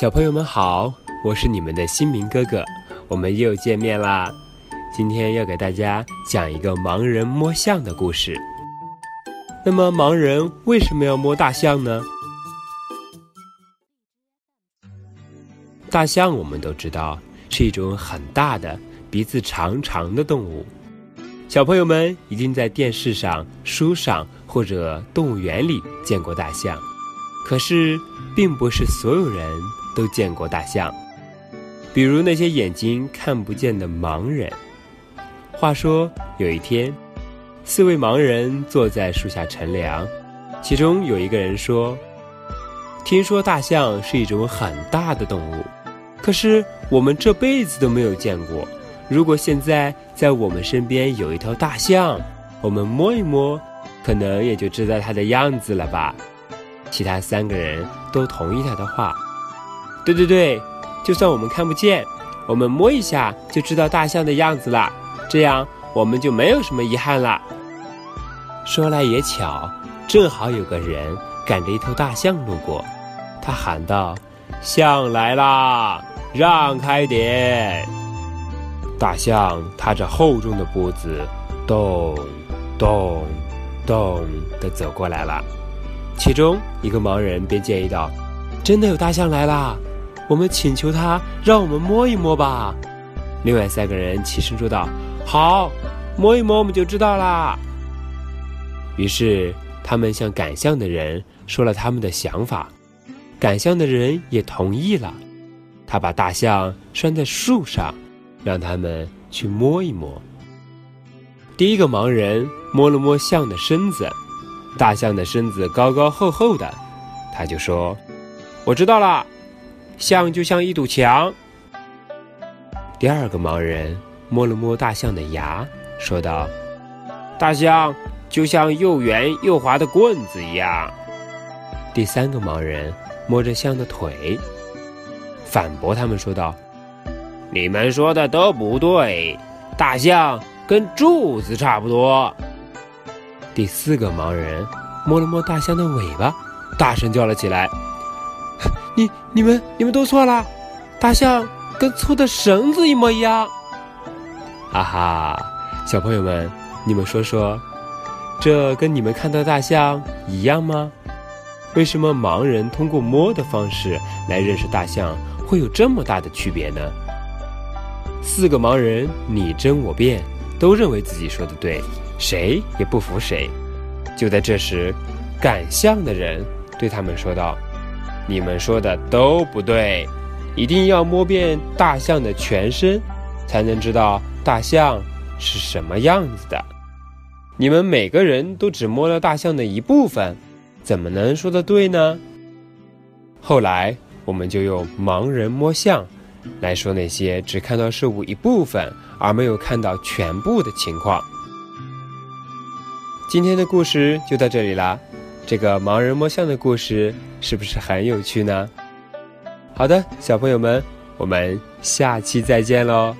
小朋友们好，我是你们的新明哥哥，我们又见面啦。今天要给大家讲一个盲人摸象的故事。那么，盲人为什么要摸大象呢？大象我们都知道是一种很大的、鼻子长长的动物。小朋友们一定在电视上、书上或者动物园里见过大象，可是并不是所有人都见过大象。比如那些眼睛看不见的盲人。话说有一天。四位盲人坐在树下乘凉，其中有一个人说：“听说大象是一种很大的动物，可是我们这辈子都没有见过。如果现在在我们身边有一头大象，我们摸一摸，可能也就知道它的样子了吧？”其他三个人都同意他的话：“对对对，就算我们看不见，我们摸一下就知道大象的样子了，这样我们就没有什么遗憾了。”说来也巧，正好有个人赶着一头大象路过，他喊道：“象来啦，让开点！”大象踏着厚重的步子，咚咚咚地走过来了。其中一个盲人便建议道：“真的有大象来啦，我们请求他让我们摸一摸吧。”另外三个人齐声说道：“好，摸一摸我们就知道啦。”于是，他们向赶象的人说了他们的想法，赶象的人也同意了。他把大象拴在树上，让他们去摸一摸。第一个盲人摸了摸象的身子，大象的身子高高厚厚的，他就说：“我知道了，象就像一堵墙。”第二个盲人摸了摸大象的牙，说道：“大象。”就像又圆又滑的棍子一样。第三个盲人摸着象的腿，反驳他们说道：“你们说的都不对，大象跟柱子差不多。”第四个盲人摸了摸大象的尾巴，大声叫了起来：“你、你们、你们都错了，大象跟粗的绳子一模一样。”哈哈，小朋友们，你们说说。这跟你们看到大象一样吗？为什么盲人通过摸的方式来认识大象会有这么大的区别呢？四个盲人你争我辩，都认为自己说的对，谁也不服谁。就在这时，赶象的人对他们说道：“你们说的都不对，一定要摸遍大象的全身，才能知道大象是什么样子的。”你们每个人都只摸了大象的一部分，怎么能说得对呢？后来我们就用盲人摸象来说那些只看到事物一部分而没有看到全部的情况。今天的故事就到这里啦，这个盲人摸象的故事是不是很有趣呢？好的，小朋友们，我们下期再见喽。